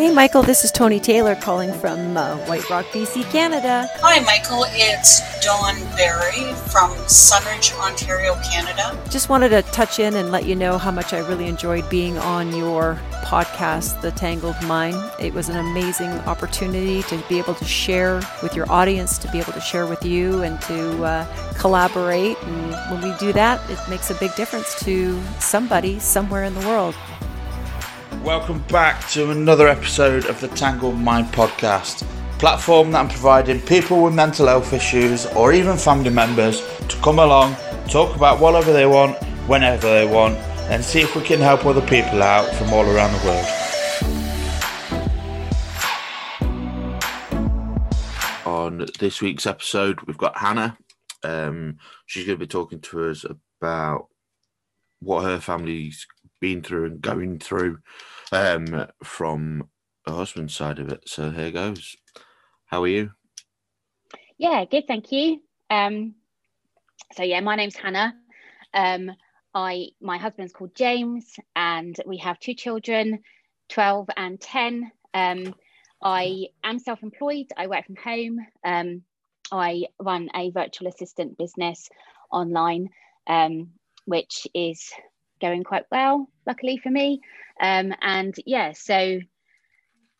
Hey, Michael, this is Tony Taylor calling from uh, White Rock, BC, Canada. Hi, Michael. It's Dawn Berry from Sundridge, Ontario, Canada. Just wanted to touch in and let you know how much I really enjoyed being on your podcast, The Tangled Mind. It was an amazing opportunity to be able to share with your audience, to be able to share with you, and to uh, collaborate. And when we do that, it makes a big difference to somebody somewhere in the world. Welcome back to another episode of the Tangled Mind podcast, platform that I'm providing people with mental health issues or even family members to come along, talk about whatever they want, whenever they want, and see if we can help other people out from all around the world. On this week's episode, we've got Hannah. Um, she's going to be talking to us about what her family's been through and going through um, from a husband's side of it. So here goes. How are you? Yeah, good, thank you. Um, so yeah, my name's Hannah. Um, I my husband's called James, and we have two children, twelve and ten. Um, I am self-employed. I work from home. Um, I run a virtual assistant business online, um, which is going quite well, luckily for me. Um, and yeah, so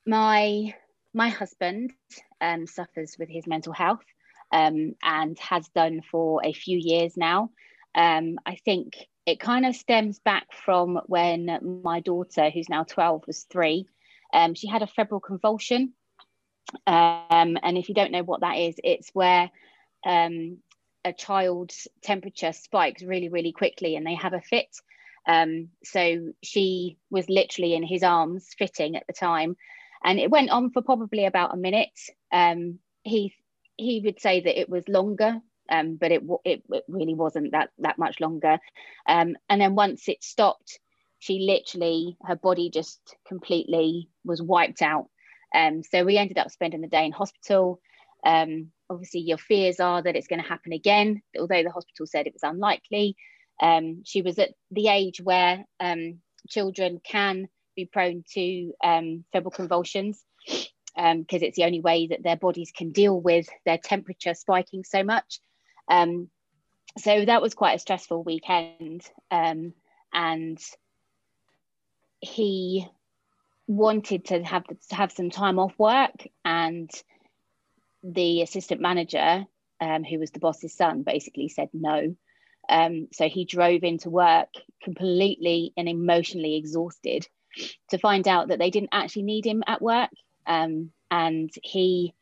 my my husband um, suffers with his mental health um, and has done for a few years now. Um, I think it kind of stems back from when my daughter, who's now 12, was three. Um, she had a febrile convulsion. Um, and if you don't know what that is, it's where um, a child's temperature spikes really, really quickly and they have a fit. Um, so she was literally in his arms, fitting at the time, and it went on for probably about a minute. Um, he he would say that it was longer, um, but it, it, it really wasn't that that much longer. Um, and then once it stopped, she literally her body just completely was wiped out. Um, so we ended up spending the day in hospital. Um, obviously, your fears are that it's going to happen again, although the hospital said it was unlikely. Um, she was at the age where um, children can be prone to um, febrile convulsions because um, it's the only way that their bodies can deal with their temperature spiking so much. Um, so that was quite a stressful weekend. Um, and he wanted to have to have some time off work and the assistant manager um, who was the boss's son basically said no um, so he drove into work completely and emotionally exhausted to find out that they didn't actually need him at work. Um, and he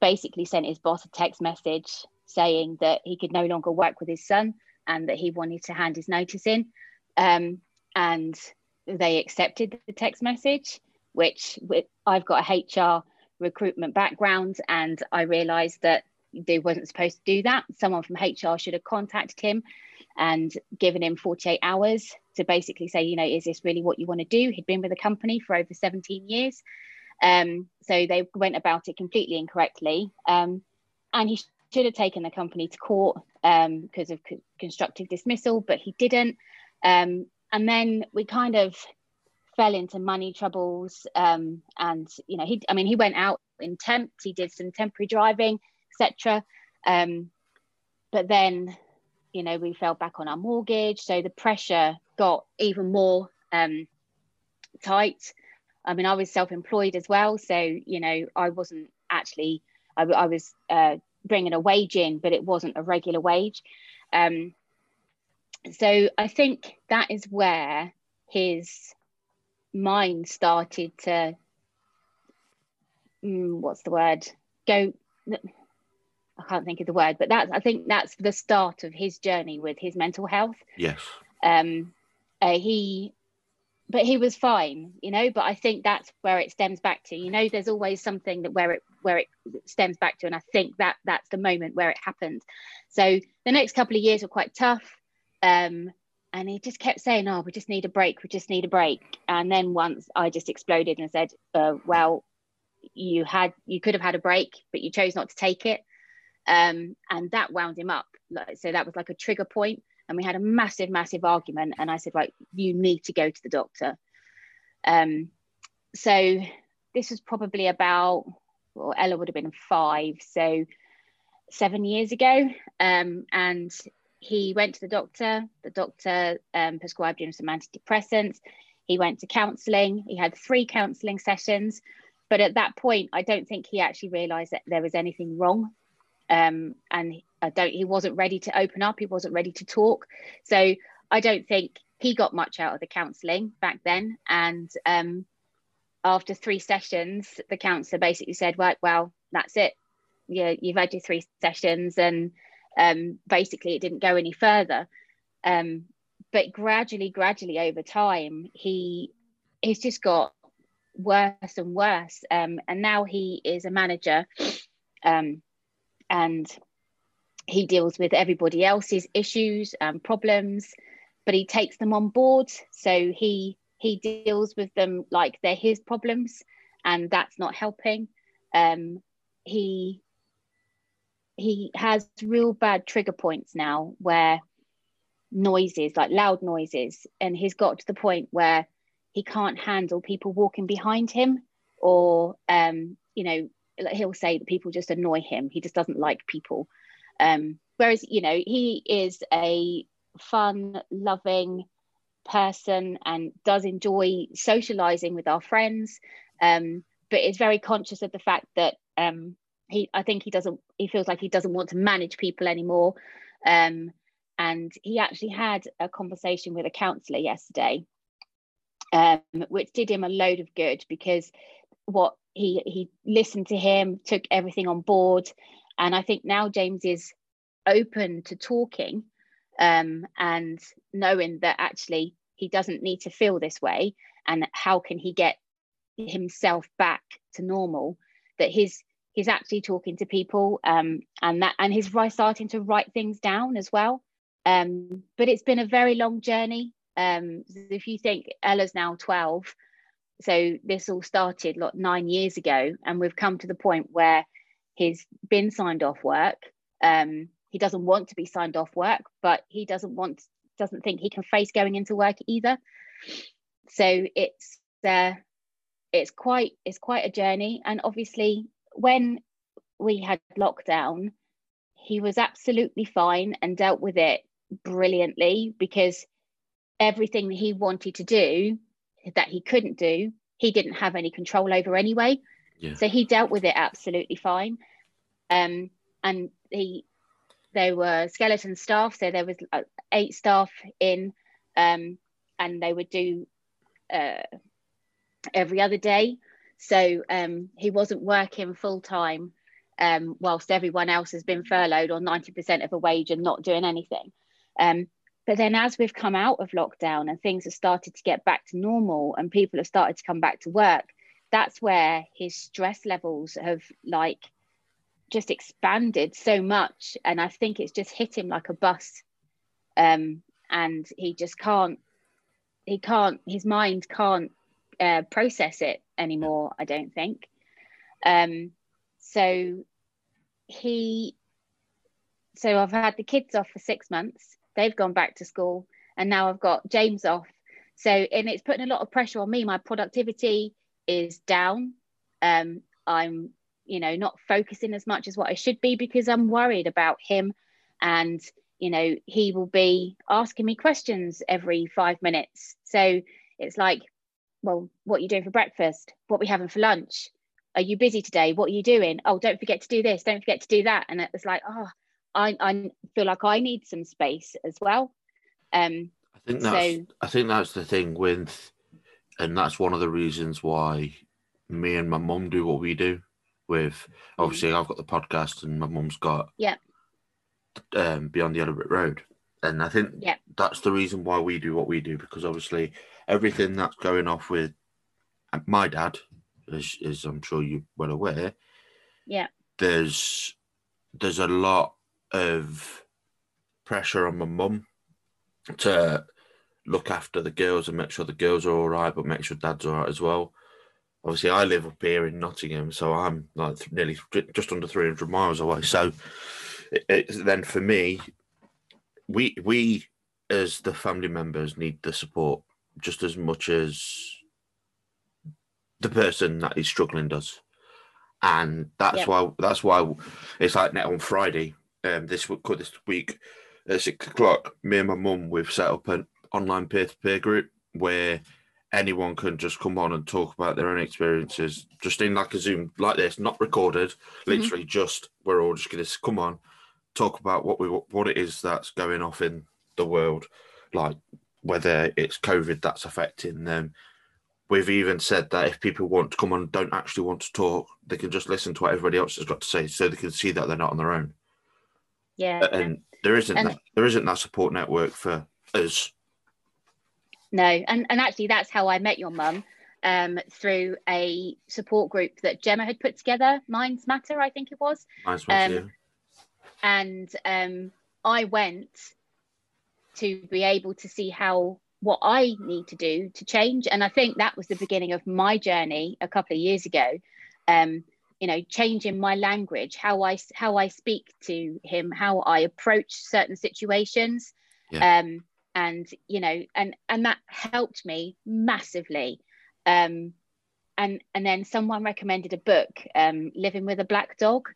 basically sent his boss a text message saying that he could no longer work with his son and that he wanted to hand his notice in. Um, and they accepted the text message, which I've got a HR recruitment background, and I realised that they wasn't supposed to do that. Someone from HR should have contacted him and given him 48 hours to basically say, you know, is this really what you want to do? He'd been with the company for over 17 years. Um, so they went about it completely incorrectly. Um, and he should have taken the company to court um, because of co- constructive dismissal, but he didn't. Um, and then we kind of fell into money troubles. Um, and, you know, he, I mean, he went out in temp, he did some temporary driving etc. Um, but then, you know, we fell back on our mortgage, so the pressure got even more um, tight. I mean, I was self-employed as well, so you know, I wasn't actually. I, I was uh, bringing a wage in, but it wasn't a regular wage. Um, so I think that is where his mind started to mm, what's the word go I can't think of the word, but that's I think that's the start of his journey with his mental health. Yes. Um, uh, he, but he was fine, you know. But I think that's where it stems back to. You know, there's always something that where it where it stems back to, and I think that that's the moment where it happened. So the next couple of years were quite tough. Um, and he just kept saying, "Oh, we just need a break. We just need a break." And then once I just exploded and said, uh, "Well, you had you could have had a break, but you chose not to take it." Um, and that wound him up. So that was like a trigger point, and we had a massive, massive argument. And I said, right, you need to go to the doctor. Um, so this was probably about well, Ella would have been five, so seven years ago. Um, and he went to the doctor. The doctor um, prescribed him some antidepressants. He went to counselling. He had three counselling sessions. But at that point, I don't think he actually realised that there was anything wrong. Um, and I don't. He wasn't ready to open up. He wasn't ready to talk. So I don't think he got much out of the counselling back then. And um, after three sessions, the counsellor basically said, "Right, well, that's it. Yeah, you've had your three sessions, and um, basically it didn't go any further." Um, but gradually, gradually over time, he he's just got worse and worse. Um, and now he is a manager, um, and he deals with everybody else's issues and problems, but he takes them on board. So he he deals with them like they're his problems and that's not helping um, he he has real bad trigger points now where noises like loud noises and he's got to the point where he can't handle people walking behind him or um, you know he'll say that people just annoy him. He just doesn't like people. Um, whereas you know he is a fun loving person and does enjoy socializing with our friends. Um, but is very conscious of the fact that um, he i think he doesn't he feels like he doesn't want to manage people anymore. Um, and he actually had a conversation with a counselor yesterday um, which did him a load of good because what he he listened to him took everything on board. And i think now james is open to talking um, and knowing that actually he doesn't need to feel this way. And how can he get himself back to normal? That he's he's actually talking to people um, and that and he's starting to write things down as well. Um, but it's been a very long journey. Um, if you think ella's now 12 so this all started like nine years ago and we've come to the point where he's been signed off work. Um, he doesn't want to be signed off work but he doesn't want doesn't think he can face going into work either. So it's uh, it's quite it's quite a journey. And obviously when we had lockdown he was absolutely fine and dealt with it brilliantly because everything that he wanted to do that he couldn't do he didn't have any control over anyway. Yeah. so he dealt with it absolutely fine. Um, and he there were skeleton staff. So there was uh, eight staff in um, and they would do uh, every other day. So um, he wasn't working full time um, whilst everyone else has been furloughed on 90% of a wage and not doing anything. Um, but then as we've come out of lockdown and things have started to get back to normal and people have started to come back to work that's where his stress levels have like just expanded so much. And i think it's just hit him like a bus um, and he just can't he can't his mind can't uh, process it anymore i don't think. Um, so he so i've had the kids off for six months they've gone back to school and now i've got james off. So and it's putting a lot of pressure on me. My productivity is down. Um, i'm you know not focusing as much as what i should be because i'm worried about him. And you know he will be asking me questions every five minutes. So it's like well what are you doing for breakfast? What are we having for lunch? Are you busy today? What are you doing? Oh don't forget to do this. Don't forget to do that. And it's like oh i, I feel like i need some space as well um i think that's so, i think that's the thing with and that's one of the reasons why me and my mum do what we do with obviously I've got the podcast and my mum's got yeah um, Beyond the Yellow Brick Road. And I think yeah. that's the reason why we do what we do because obviously everything that's going off with my dad, as, as I'm sure you're well aware, yeah, there's there's a lot of pressure on my mum to look after the girls and make sure the girls are all right, but make sure dad's all right as well obviously I live up here in Nottingham, so I'm like nearly just under 300 miles away. So it, then for me, we we as the family members need the support just as much as the person that is struggling does, and that's Yep. why that's why it's like now on Friday, um, this week this week at six o'clock, me and my mum we've set up an online peer to peer group where anyone can just come on and talk about their own experiences, just in like a Zoom like this, not recorded, literally just we're all just gonna come on, talk about what we what it is that's going off in the world, like whether it's COVID that's affecting them. We've even said that if people want to come on don't actually want to talk, they can just listen to what everybody else has got to say so they can see that they're not on their own. Yeah. And there isn't And- that, there isn't that support network for us. No, and and actually that's how I met your mum um, through a support group that Gemma had put together, Minds Matter, I think it was. Nice one, Um, yeah. and um, I went to be able to see how what I need to do to change. And I think that was the beginning of my journey a couple of years ago. Um, you know, changing my language, how I how I speak to him, how I approach certain situations, um, and you know, and and that helped me massively. Um, and and then someone recommended a book, um, Living with a Black Dog,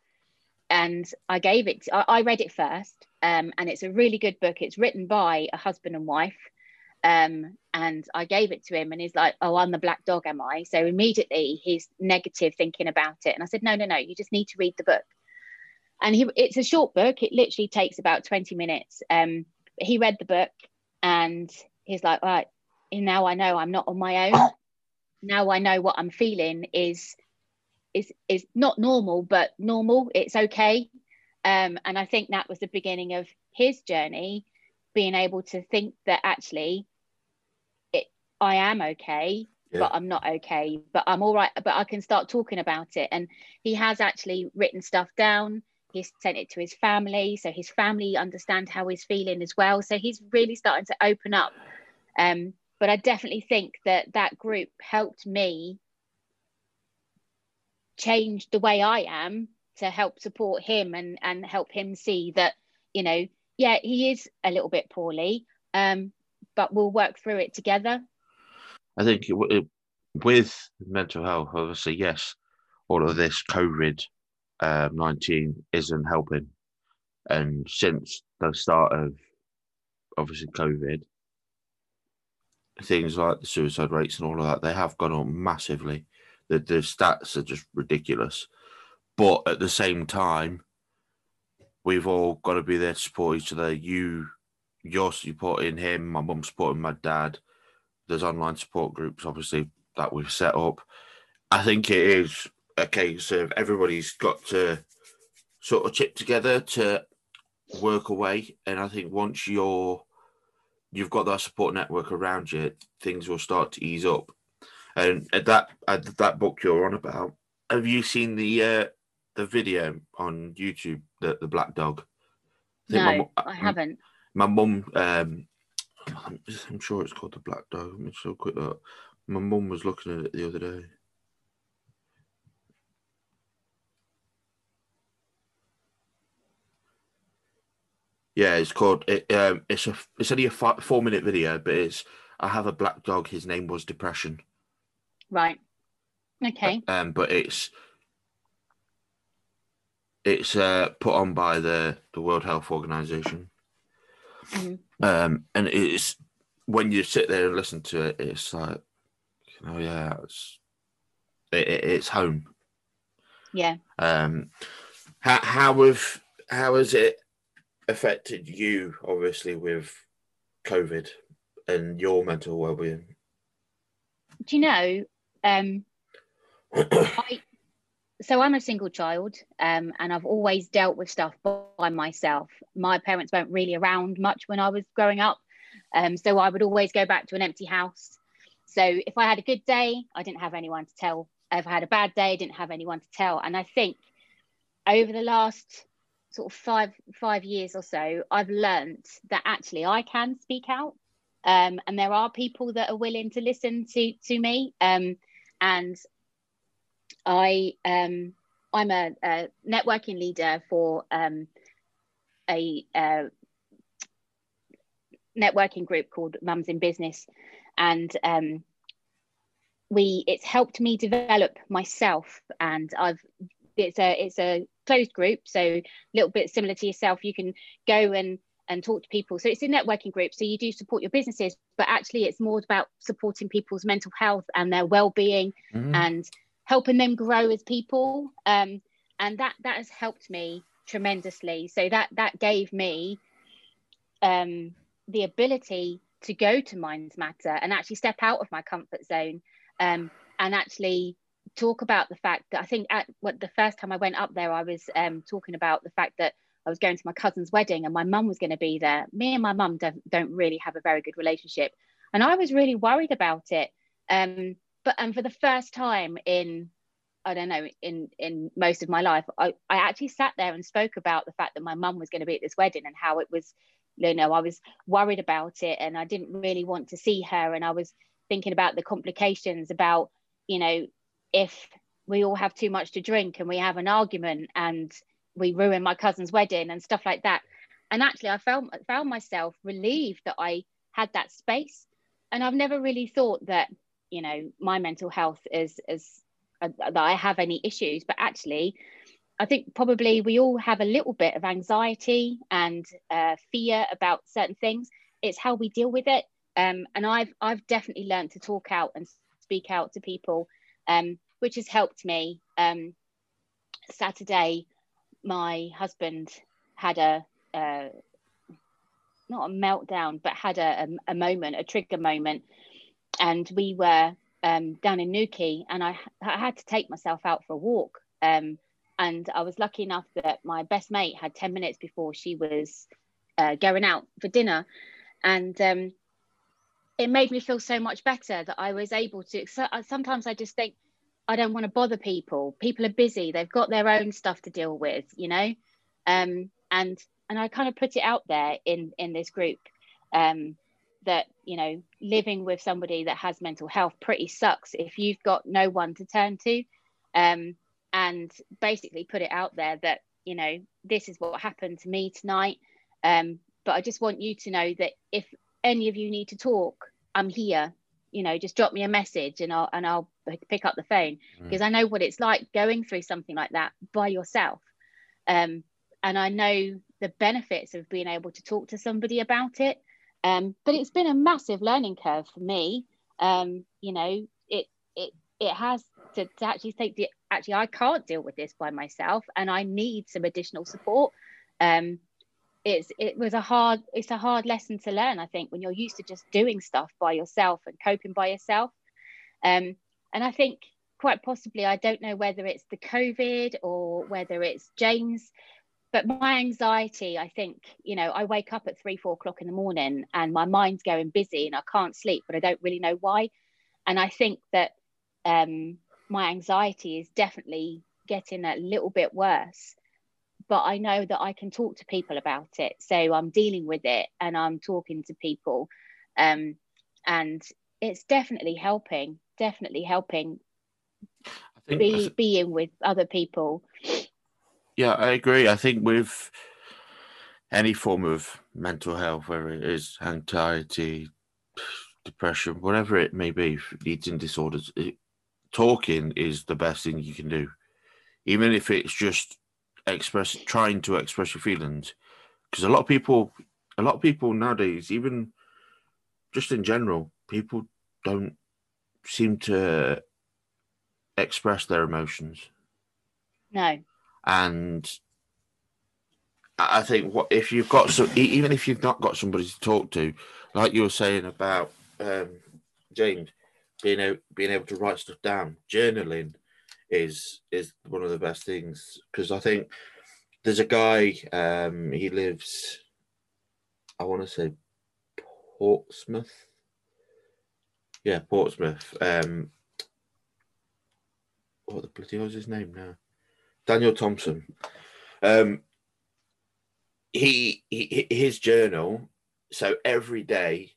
and I gave it. I, I read it first, um, and it's a really good book. It's written by a husband and wife, um, and I gave it to him, and he's like, "Oh, I'm the black dog, am I?" So immediately he's negative thinking about it, and I said, "No, no, no. You just need to read the book." And he, it's a short book. It literally takes about twenty minutes. Um, he read the book, and he's like, "Right, now I know I'm not on my own. Now I know what I'm feeling is." is is not normal but normal it's okay um and i think that was the beginning of his journey being able to think that actually i am okay Yeah. but i'm not okay but i'm all right but i can start talking about it. And he has actually written stuff down. He's sent it to his family so his family understand how he's feeling as well. So he's really starting to open up. Um but i definitely think that that group helped me change the way I am to help support him and and help him see that you know yeah he is a little bit poorly um but we'll work through it together I think it, it, with mental health, obviously, yes, all of this COVID um, 19 isn't helping. And since the start of obviously COVID, things like the suicide rates and all of that, they have gone up massively. The, the stats are just ridiculous. But at the same time, we've all got to be there to support each other. You, you're supporting him, my mum's supporting my dad there's online support groups obviously that we've set up. I think it is a case of everybody's got to sort of chip together to work away. And i think once you're you've got that support network around you things will start to ease up. And at that at that book you're on about have you seen the uh the video on youtube the, the black dog? I think my no I haven't. My mum um I'm, I'm sure it's called the black dog. Let me just have a quick look. My mum was looking at it the other day. Yeah it's called it um it's a it's only a four minute video but it's i have a black dog his name was depression. Right. Okay. Um but it's it's uh put on by the the world health organization. Mhm. Um and it's when you sit there and listen to it it's like oh yeah it's it, it- it's home. Yeah. Um how how have how has it affected you obviously with covid and your mental well-being? Do you know um I, so I'm a single child, um, and I've always dealt with stuff by myself. My parents weren't really around much when I was growing up, um, so I would always go back to an empty house. So if I had a good day, I didn't have anyone to tell. If I had a bad day, I didn't have anyone to tell. And I think over the last sort of five five years or so, I've learnt that actually I can speak out, um, and there are people that are willing to listen to to me. Um, and I um, I'm a, a networking leader for um, a, uh networking group called Mums in Business, and um, we it's helped me develop myself. And i've it's a it's a closed group. So a little bit similar to yourself you can go and and talk to people. So it's a networking group. So you do support your businesses but actually it's more about supporting people's mental health and their well-being mm-hmm. and helping them grow as people um, and that that has helped me tremendously so that that gave me um, the ability to go to minds matter and actually step out of my comfort zone um, and actually talk about the fact that I think at what the first time I went up there, I was um, talking about the fact that I was going to my cousin's wedding and my mum was going to be there. Me and my mum don't, don't really have a very good relationship, and I was really worried about it. Um, but and for the first time in I don't know in in most of my life, I, I actually sat there and spoke about the fact that my mum was going to be at this wedding and how it was, you know, I was worried about it and I didn't really want to see her and I was thinking about the complications about you know if we all have too much to drink and we have an argument and we ruin my cousin's wedding and stuff like that. And actually i found found myself relieved that i had that space. And i've never really thought that you know my mental health is is uh, that i have any issues. But actually i think probably we all have a little bit of anxiety and uh, fear about certain things. It's how we deal with it. Um, and I've I've definitely learned to talk out and speak out to people, um, which has helped me. Um, Saturday, my husband had a uh, not a meltdown, but had a, a, a, moment, a trigger moment, and we were um, down in Newquay, and I, I had to take myself out for a walk. Um, and I was lucky enough that my best mate had ten minutes before she was uh, going out for dinner, and um, it made me feel so much better that I was able to. So, uh, sometimes I just think I don't want to bother people. People are busy; they've got their own stuff to deal with, you know. Um, and and I kind of put it out there in in this group um, that you know living with somebody that has mental health pretty sucks if you've got no one to turn to, um, and basically put it out there that you know this is what happened to me tonight. Um, but I just want you to know that if any of you need to talk, I'm here. You know, just drop me a message and I'll and I'll pick up the phone because mm. I know what it's like going through something like that by yourself. Um, and I know the benefits of being able to talk to somebody about it. Um, but it's been a massive learning curve for me. Um, you know, it it it has to, to actually take the actually I can't deal with this by myself and I need some additional support. Um, it's it was a hard it's a hard lesson to learn i think when you're used to just doing stuff by yourself and coping by yourself um, and i think quite possibly i don't know whether it's the covid or whether it's james but my anxiety i think you know i wake up at three four o'clock in the morning and my mind's going busy and i can't sleep but i don't really know why and i think that um, my anxiety is definitely getting a little bit worse but I know that I can talk to people about it. So I'm dealing with it and I'm talking to people. Um, and it's definitely helping, definitely helping think, be, being with other people. Yeah, I agree. I think with any form of mental health, whether it is anxiety, depression, whatever it may be, eating disorders, it, talking is the best thing you can do. Even if it's just express trying to express your feelings because a lot of people a lot of people nowadays even just in general people don't seem to express their emotions no and i think what if you've got so even if you've not got somebody to talk to like you were saying about um, james being able, being able to write stuff down journaling is is one of the best things. Because I think there's a guy um he lives I want to say Portsmouth. Yeah Portsmouth. Um what the bloody was his name now Daniel Thompson um he, he his journal so every day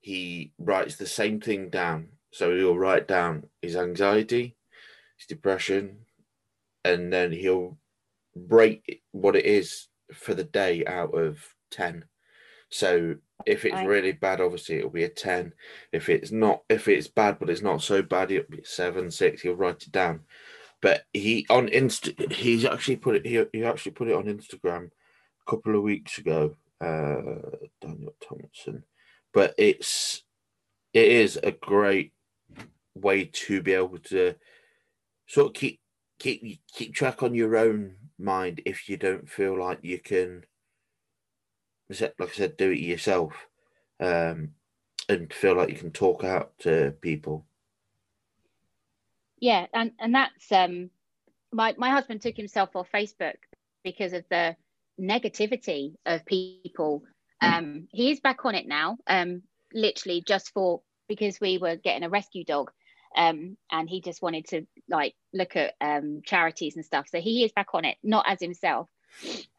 he writes the same thing down so he'll write down his anxiety his depression, and then he'll rate what it is for the day out of 10. So if it's really bad, obviously it'll be a ten. If it's not, if it's bad but it's not so bad, it'll be a seven, six. He'll write it down. But he on Insta, he's actually put it. He, he actually put it on Instagram a couple of weeks ago. Uh, Daniel Thompson, but it's it is a great way to be able to sort of keep keep keep track on your own mind if you don't feel like you can like I said, do it yourself, um, and feel like you can talk out to people. Yeah and and that's um my my husband took himself off facebook because of the negativity of people. Um he is back on it now um literally just for because we were getting a rescue dog um and he just wanted to like look at um charities and stuff. So he is back on it not as himself.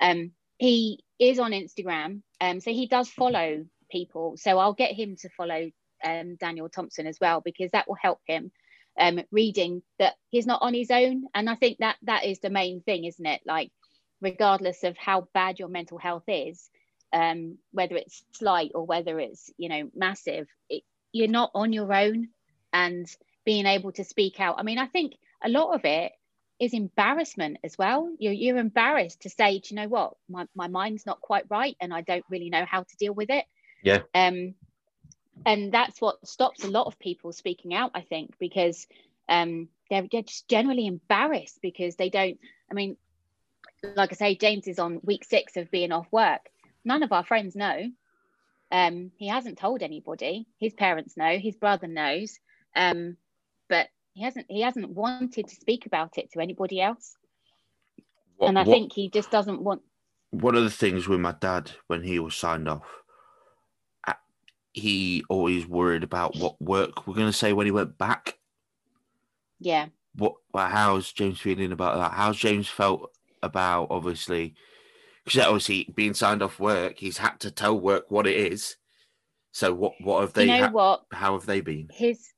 Um he is on instagram um so he does follow people. So i'll get him to follow um daniel thompson as well because that will help him um, reading that he's not on his own. And I think that that is the main thing, isn't it? Like, regardless of how bad your mental health is, um, whether it's slight or whether it's you know massive, it, you're not on your own. And being able to speak out. I mean, I think a lot of it is embarrassment as well. You're you're embarrassed to say, do you know what, my my mind's not quite right, and I don't really know how to deal with it. Yeah. Um, and that's what stops a lot of people speaking out i think because um, they're, they're just generally embarrassed because they don't i mean like i say james is on week six of being off work. None of our friends know. Um, he hasn't told anybody. His parents know. His brother knows. Um, but he hasn't he hasn't wanted to speak about it to anybody else. What, and i what- think he just doesn't want one of the things with my dad when he was signed off, he always worried about what work we're going to say when he went back. yeah What? How's James feeling about that? How's James felt about obviously? Because obviously being signed off work, he's had to tell work what it is. So what? What have they? you know ha- what how have they been? his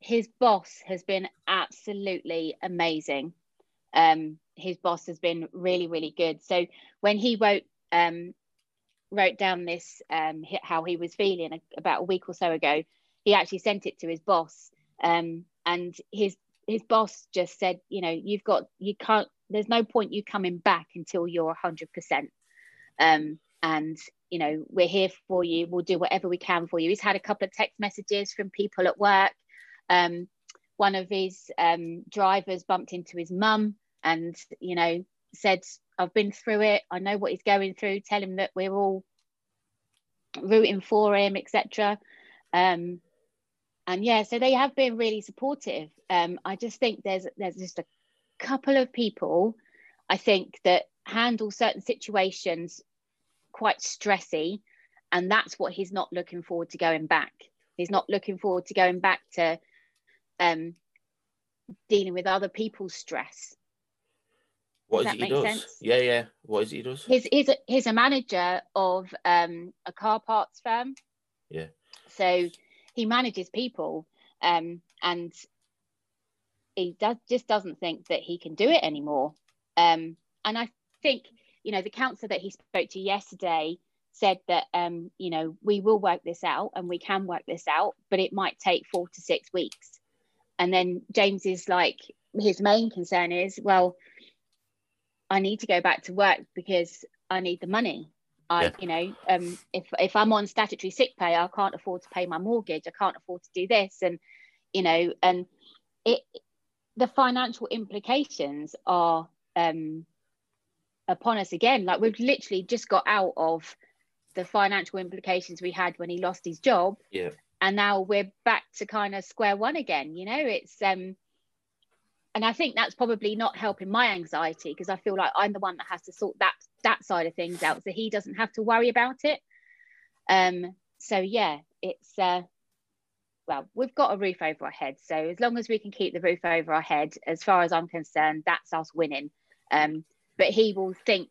his boss has been absolutely amazing. Um, his boss has been really, really good. So when he wrote um, wrote down this um, how he was feeling about a week or so ago, he actually sent it to his boss, um, and his his boss just said, you know, you've got you can't. There's no point you coming back until you're hundred percent. Um, and you know we're here for you. We'll do whatever we can for you. He's had a couple of text messages from people at work. Um, one of his um, drivers bumped into his mum and you know said i've been through it. I know what he's going through tell him that we're all rooting for him etc um and yeah so they have been really supportive. Um i just think there's there's just a couple of people i think that handle certain situations quite stressy and that's what he's not looking forward to going back. He's not looking forward to going back to um dealing with other people's stress What Does is it he does? sense? Yeah, yeah. What is it he does? he's he's a, he's a manager of um, a car parts firm. Yeah. So he manages people, um, and he does just doesn't think that he can do it anymore. Um, and I think you know the counsellor that he spoke to yesterday said that um, you know we will work this out and we can work this out, but it might take four to six weeks. And then James is like his main concern is well I need to go back to work because I need the money. I, Yeah. you know, um, if if I'm on statutory sick pay, I can't afford to pay my mortgage. I can't afford to do this, and you know, and it, the financial implications are um, upon us again. Like we've literally just got out of the financial implications we had when he lost his job, Yeah. and now we're back to kind of square one again. You know, it's um, and I think that's probably not helping my anxiety because I feel like I'm the one that has to sort that that side of things out, so he doesn't have to worry about it. Um, so yeah, it's uh, well, we've got a roof over our head, so as long as we can keep the roof over our head, as far as I'm concerned, that's us winning. Um, but he will think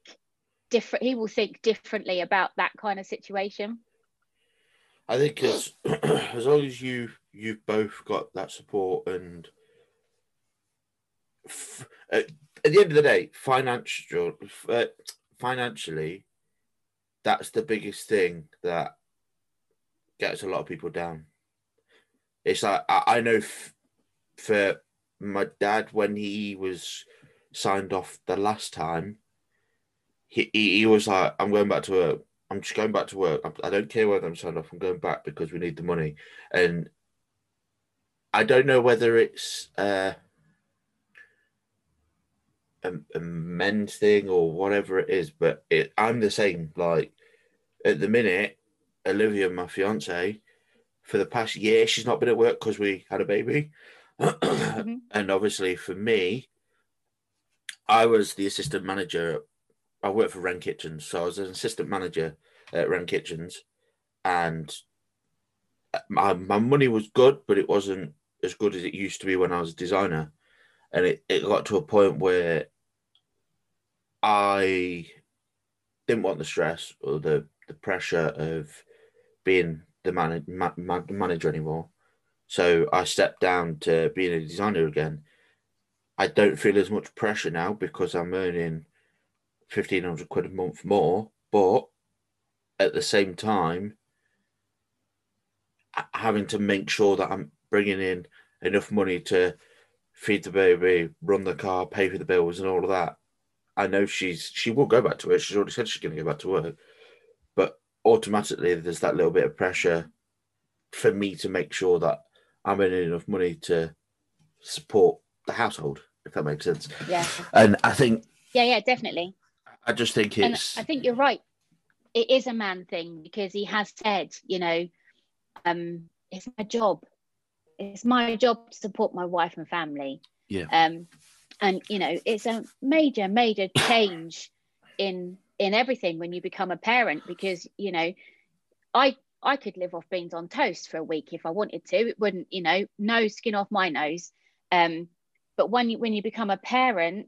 different. He will think differently about that kind of situation. I think as as long as you you've both got that support and at, the end of the day, financial uh, financially, that's the biggest thing that gets a lot of people down. It's like I, I know f- for my dad when he was signed off the last time, he, he, he was like, "I'm going back to work. I'm just going back to work. I, I don't care whether I'm signed off. I'm going back because we need the money." And I don't know whether it's uh, a, a men's thing or whatever it is, but it, I'm the same. Like at the minute, Olivia, my fiance, for the past year, she's not been at work because we had a baby. Mhm. And obviously, for me, I was the assistant manager. I worked for Wren Kitchens, so I was an assistant manager at Wren Kitchens, and my my money was good, but it wasn't as good as it used to be when I was a designer. And it, it got to a point where I didn't want the stress or the, the pressure of being the man, ma, ma, manager anymore. So I stepped down to being a designer again. I don't feel as much pressure now because I'm earning fifteen hundred quid a month more, but at the same time, having to make sure that I'm bringing in enough money to feed the baby, run the car, pay for the bills, and all of that. I know she's she will go back to work. She's already said she's going to go back to work, but automatically there's that little bit of pressure for me to make sure that I'm earning enough money to support the household, if that makes sense. Yeah. And I think Yeah, yeah, definitely. I just think And it's I think you're right. It is a man thing because he has said, you know, um, it's my job. It's my job to support my wife and family. Yeah. Um, and you know, it's a major, major change in in everything when you become a parent because you know, I I could live off beans on toast for a week if I wanted to. It wouldn't, you know, no skin off my nose. Um, but when you when you become a parent,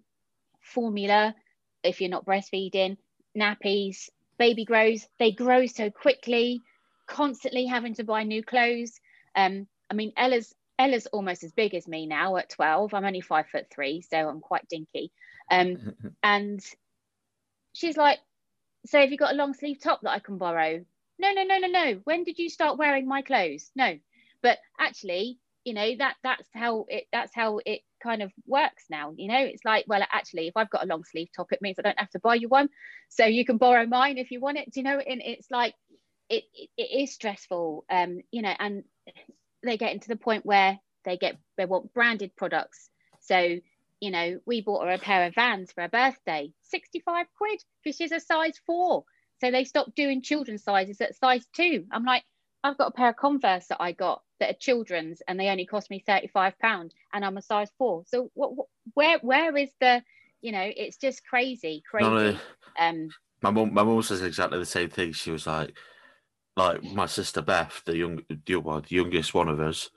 formula, if you're not breastfeeding, nappies, baby grows, they grow so quickly, constantly having to buy new clothes. Um, I mean, Ella's Ella's almost as big as me now at 12. I'm only five foot three, so I'm quite dinky. Um, and she's like, So have you got a long sleeve top that I can borrow? No, no, no, no, no. When did you start wearing my clothes? No. But actually, you know, that that's how it that's how it kind of works now. You know, it's like, well, actually, if I've got a long sleeve top, it means I don't have to buy you one. So you can borrow mine if you want it. Do you know? And it's like it, it, it is stressful. Um, you know, and they get into the point where they get they want branded products. So you know, we bought her a pair of Vans for her birthday, 65 quid because she's a size four. So they stopped doing children's sizes at size two. I'm like, I've got a pair of Converse that I got that are children's and they only cost me 35 pound and I'm a size four. So what, what where where is the you know, it's just crazy, crazy. No, no. Um my mum my mum says exactly the same thing. She was like like my sister Beth, the young the, well, the youngest one of us,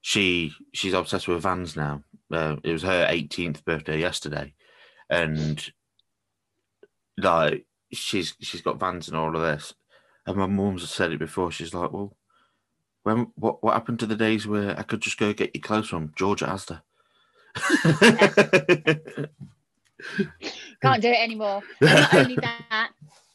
she she's obsessed with vans now. Uh, it was her 18th birthday yesterday, and like she's she's got vans and all of this. And my mum's said it before. She's like, "Well, when what what happened to the days where I could just go get your clothes from George at Asda?" can't do it anymore. Not only that,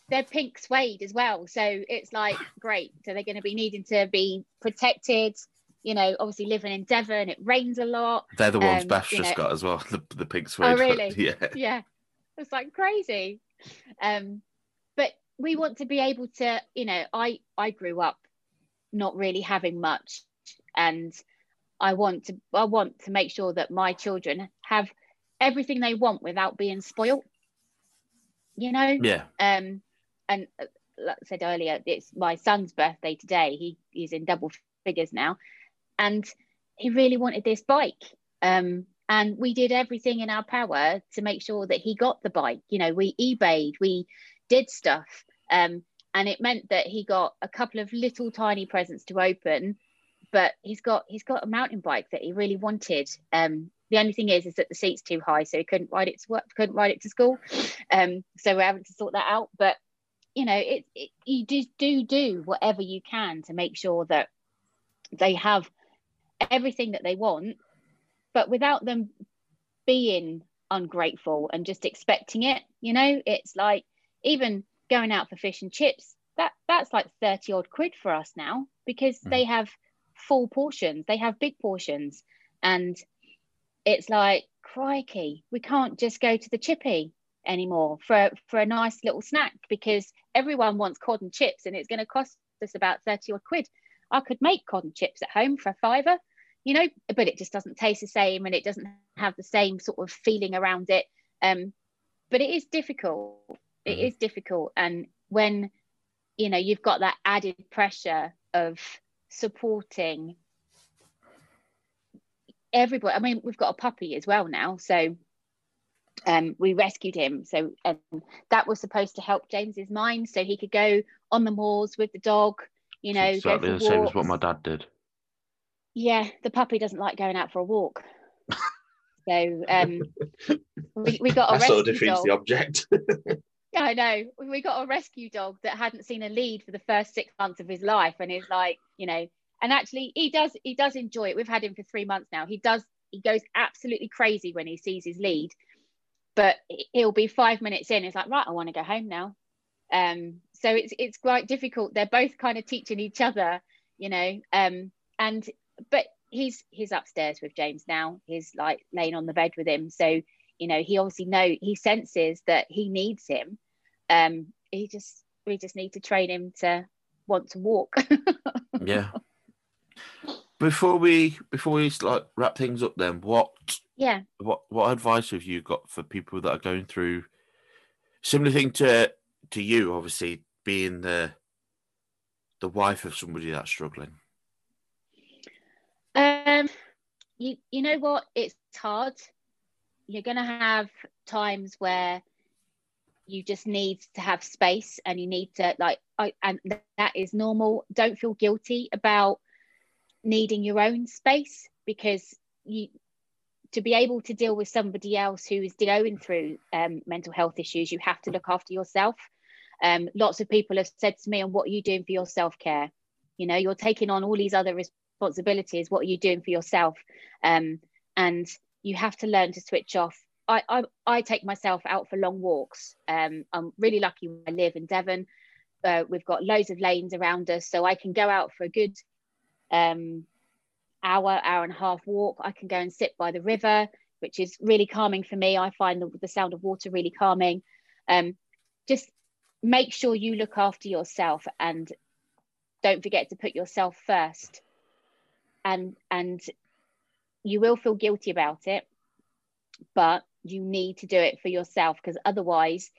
they're pink suede as well. So it's like great. So they're going to be needing to be protected. You know, obviously living in Devon, it rains a lot. They're the ones Um, Beth's just know- got as well. The, the pink suede. Oh really? yeah. Yeah, it's like crazy. Um, but we want to be able to, you know, I I grew up not really having much, and I want to I want to make sure that my children have everything they want without being spoilt. You know, Yeah. um and uh, like I said earlier it's my son's birthday today. He he's in double figures now. And he really wanted this bike. Um and we did everything in our power to make sure that he got the bike. You know we ebayed we did stuff. Um and it meant that he got a couple of little tiny presents to open but he's got he's got a mountain bike that he really wanted. Um the only thing is is that the seat's too high so he couldn't ride it to work couldn't ride it to school. Um so we're having to sort that out. But you know it, it you just do do whatever you can to make sure that they have everything that they want but without them being ungrateful and just expecting it you know it's like even going out for fish and chips that that's like 30 odd quid for us now because Mm. they have full portions they have big portions and it's like crikey we can't just go to the chippy anymore for for a nice little snack because everyone wants cod and chips and it's going to cost us about 30 odd quid. I could make cod and chips at home for a fiver you know but it just doesn't taste the same and it doesn't have the same sort of feeling around it. Um but it is difficult. It Mhm. is difficult. And when you know you've got that added pressure of supporting everybody i mean we've got a puppy as well now so um we rescued him so um, that was supposed to help james's mind so he could go on the moors with the dog you know It's exactly go the for same walks. as what my dad did. yeah the puppy doesn't like going out for a walk so um we, we got a That sort of rescue defeats dog. the object. Yeah, I know. We got a rescue dog that hadn't seen a lead for the first six months of his life, and he's like, you know, and actually he does he does enjoy it. We've had him for three months now. He does he goes absolutely crazy when he sees his lead, but it'll be five minutes in. it's like, right, I want to go home now. Um, so it's it's quite difficult. They're both kind of teaching each other, you know. Um, and but he's he's upstairs with James now. He's like laying on the bed with him. So you know he obviously know he senses that he needs him um he just we just need to train him to want to walk yeah. Before we before we like wrap things up, then what yeah what what advice have you got for people that are going through similar thing to to you? Obviously, being the the wife of somebody that's struggling. um you you know what it's hard you're going to have times where you just need to have space and you need to like I, and that is normal don't feel guilty about needing your own space because you to be able to deal with somebody else who is going through um, mental health issues you have to look after yourself. Um, lots of people have said to me and what are you doing for your self-care? You know you're taking on all these other responsibilities. What are you doing for yourself? Um, and you have to learn to switch off. I, I, I take myself out for long walks. Um, i'm really lucky i live in devon. Uh, we've got loads of lanes around us so i can go out for a good um, hour hour and a half walk i can go and sit by the river which is really calming for me. I find the, the sound of water really calming. Um, just make sure you look after yourself and don't forget to put yourself first. And and you will feel guilty about it but you need to do it for yourself because otherwise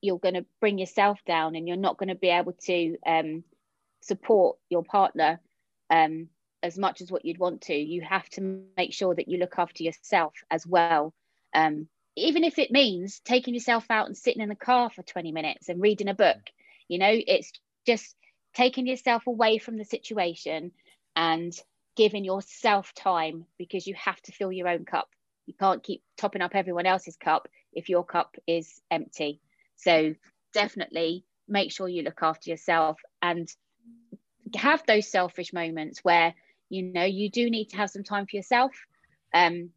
you're going to bring yourself down and you're not going to be able to um, support your partner um, as much as what you'd want to you have to make sure that you look after yourself as well. Um, even if it means taking yourself out and sitting in the car for 20 minutes and reading a book you know it's just taking yourself away from the situation and giving yourself time because you have to fill your own cup. You can't keep topping up everyone else's cup if your cup is empty. So definitely make sure you look after yourself and have those selfish moments where you know you do need to have some time for yourself. Um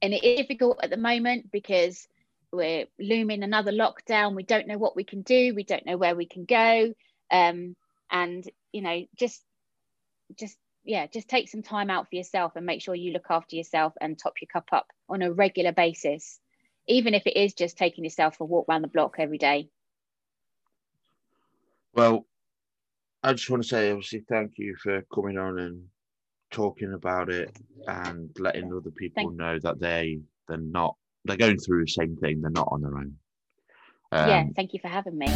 and it is difficult at the moment because we're looming another lockdown. We don't know what we can do. We don't know where we can go. Um and you know just just yeah just take some time out for yourself and make sure you look after yourself and top your cup up on a regular basis even if it is just taking yourself a walk around the block every day. Well, I just want to say, obviously, thank you for coming on and talking about it and letting other people know that they they're not they're going through the same thing. They're not on their own. yeah Um, thank you for having me